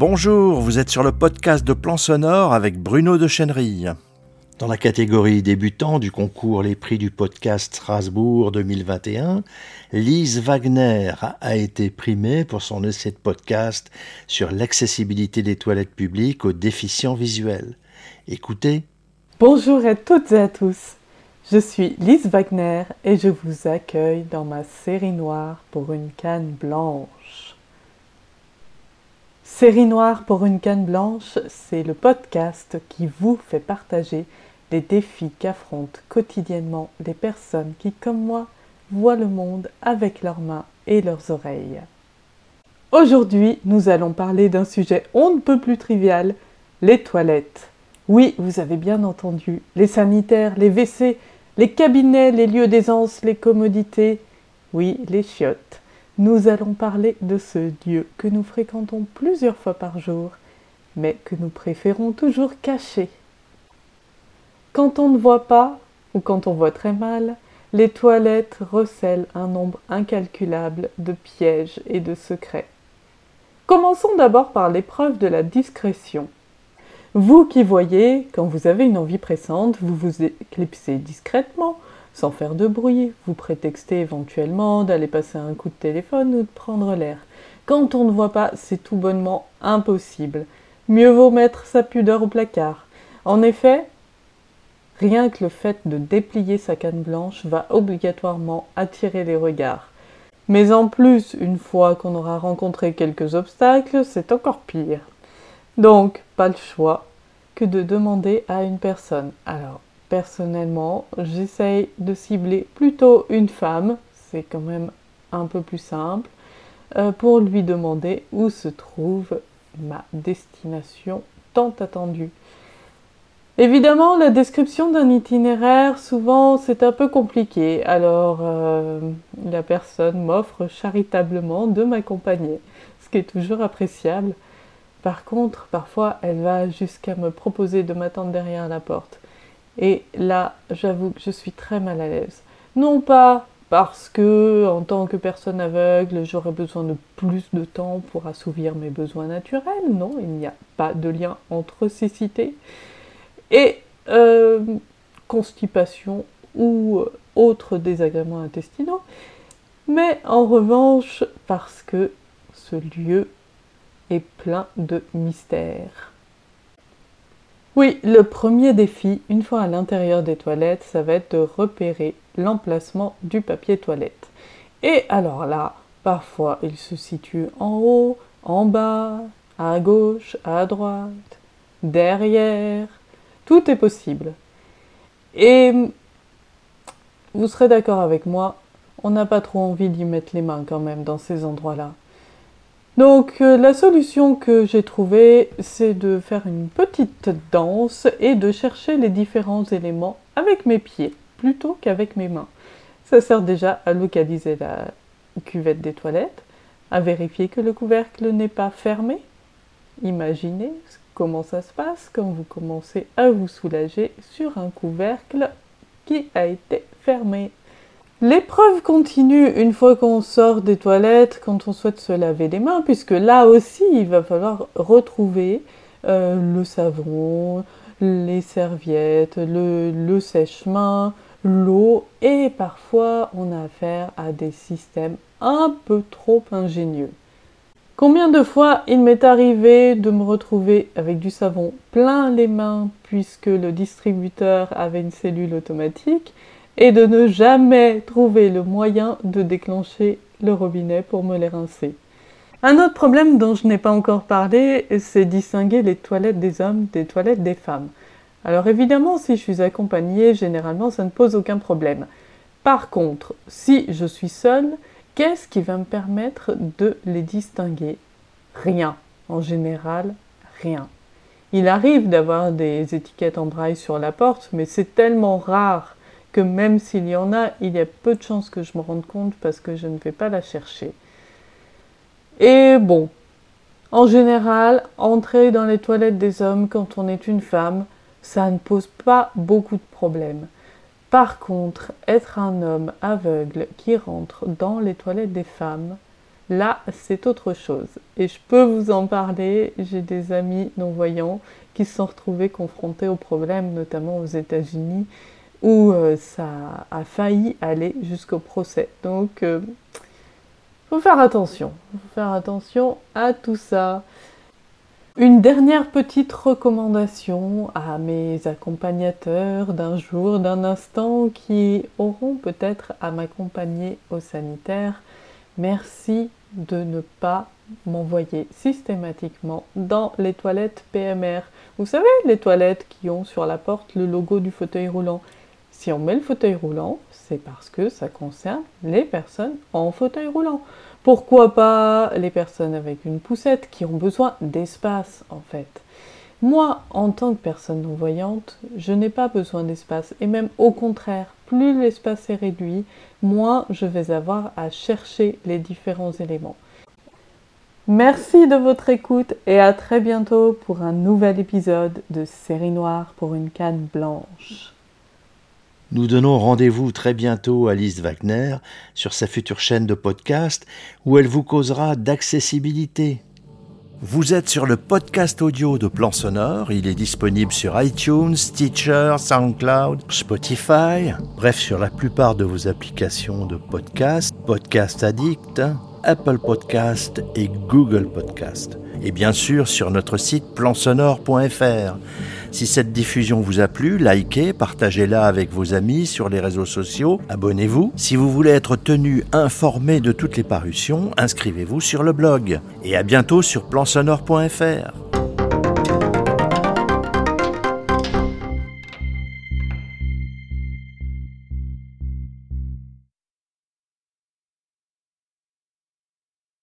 Bonjour, vous êtes sur le podcast de Plan Sonore avec Bruno de Chenerille. Dans la catégorie débutant du concours Les Prix du podcast Strasbourg 2021, Lise Wagner a été primée pour son essai de podcast sur l'accessibilité des toilettes publiques aux déficients visuels. Écoutez. Bonjour à toutes et à tous. Je suis Lise Wagner et je vous accueille dans ma série noire pour une canne blanche. Série Noire pour une canne blanche, c'est le podcast qui vous fait partager les défis qu'affrontent quotidiennement les personnes qui, comme moi, voient le monde avec leurs mains et leurs oreilles. Aujourd'hui, nous allons parler d'un sujet on ne peut plus trivial, les toilettes. Oui, vous avez bien entendu, les sanitaires, les WC, les cabinets, les lieux d'aisance, les commodités, oui, les chiottes nous allons parler de ce Dieu que nous fréquentons plusieurs fois par jour, mais que nous préférons toujours cacher. Quand on ne voit pas, ou quand on voit très mal, les toilettes recèlent un nombre incalculable de pièges et de secrets. Commençons d'abord par l'épreuve de la discrétion. Vous qui voyez, quand vous avez une envie pressante, vous vous éclipsez discrètement, sans faire de bruit, vous prétextez éventuellement d'aller passer un coup de téléphone ou de prendre l'air. Quand on ne voit pas, c'est tout bonnement impossible. Mieux vaut mettre sa pudeur au placard. En effet, rien que le fait de déplier sa canne blanche va obligatoirement attirer les regards. Mais en plus, une fois qu'on aura rencontré quelques obstacles, c'est encore pire. Donc, pas le choix que de demander à une personne. Alors, personnellement, j'essaye de cibler plutôt une femme, c'est quand même un peu plus simple, euh, pour lui demander où se trouve ma destination tant attendue. Évidemment, la description d'un itinéraire, souvent, c'est un peu compliqué. Alors, euh, la personne m'offre charitablement de m'accompagner, ce qui est toujours appréciable. Par contre, parfois, elle va jusqu'à me proposer de m'attendre derrière la porte. Et là, j'avoue que je suis très mal à l'aise. Non pas parce que, en tant que personne aveugle, j'aurais besoin de plus de temps pour assouvir mes besoins naturels. Non, il n'y a pas de lien entre cécité et euh, constipation ou autres désagréments intestinaux. Mais en revanche, parce que ce lieu est plein de mystères. Oui, le premier défi, une fois à l'intérieur des toilettes, ça va être de repérer l'emplacement du papier toilette. Et alors là, parfois il se situe en haut, en bas, à gauche, à droite, derrière. Tout est possible. Et vous serez d'accord avec moi, on n'a pas trop envie d'y mettre les mains quand même dans ces endroits-là. Donc euh, la solution que j'ai trouvée, c'est de faire une petite danse et de chercher les différents éléments avec mes pieds plutôt qu'avec mes mains. Ça sert déjà à localiser la cuvette des toilettes, à vérifier que le couvercle n'est pas fermé. Imaginez comment ça se passe quand vous commencez à vous soulager sur un couvercle qui a été fermé. L'épreuve continue une fois qu'on sort des toilettes, quand on souhaite se laver les mains, puisque là aussi, il va falloir retrouver euh, le savon, les serviettes, le, le sèche-main, l'eau, et parfois on a affaire à des systèmes un peu trop ingénieux. Combien de fois il m'est arrivé de me retrouver avec du savon plein les mains puisque le distributeur avait une cellule automatique et de ne jamais trouver le moyen de déclencher le robinet pour me les rincer. Un autre problème dont je n'ai pas encore parlé, c'est distinguer les toilettes des hommes des toilettes des femmes. Alors évidemment, si je suis accompagnée, généralement, ça ne pose aucun problème. Par contre, si je suis seule, qu'est-ce qui va me permettre de les distinguer? Rien. En général, rien. Il arrive d'avoir des étiquettes en braille sur la porte, mais c'est tellement rare que même s'il y en a, il y a peu de chances que je me rende compte parce que je ne vais pas la chercher. Et bon, en général, entrer dans les toilettes des hommes quand on est une femme, ça ne pose pas beaucoup de problèmes. Par contre, être un homme aveugle qui rentre dans les toilettes des femmes, Là, c'est autre chose. Et je peux vous en parler. J'ai des amis non-voyants qui se sont retrouvés confrontés au problème, notamment aux États-Unis, où euh, ça a failli aller jusqu'au procès. Donc, il euh, faut faire attention. faut faire attention à tout ça. Une dernière petite recommandation à mes accompagnateurs d'un jour, d'un instant qui auront peut-être à m'accompagner au sanitaire. Merci de ne pas m'envoyer systématiquement dans les toilettes PMR. Vous savez, les toilettes qui ont sur la porte le logo du fauteuil roulant. Si on met le fauteuil roulant, c'est parce que ça concerne les personnes en fauteuil roulant. Pourquoi pas les personnes avec une poussette qui ont besoin d'espace en fait? Moi, en tant que personne non-voyante, je n'ai pas besoin d'espace et même au contraire, plus l'espace est réduit, moins je vais avoir à chercher les différents éléments. Merci de votre écoute et à très bientôt pour un nouvel épisode de Série Noire pour une canne blanche. Nous donnons rendez-vous très bientôt à Lise Wagner sur sa future chaîne de podcast où elle vous causera d'accessibilité. Vous êtes sur le podcast audio de Plan Sonore. Il est disponible sur iTunes, Stitcher, SoundCloud, Spotify, bref, sur la plupart de vos applications de podcast, Podcast Addict, Apple Podcast et Google Podcast. Et bien sûr sur notre site plansonore.fr. Si cette diffusion vous a plu, likez, partagez-la avec vos amis sur les réseaux sociaux, abonnez-vous. Si vous voulez être tenu informé de toutes les parutions, inscrivez-vous sur le blog. Et à bientôt sur plansonore.fr.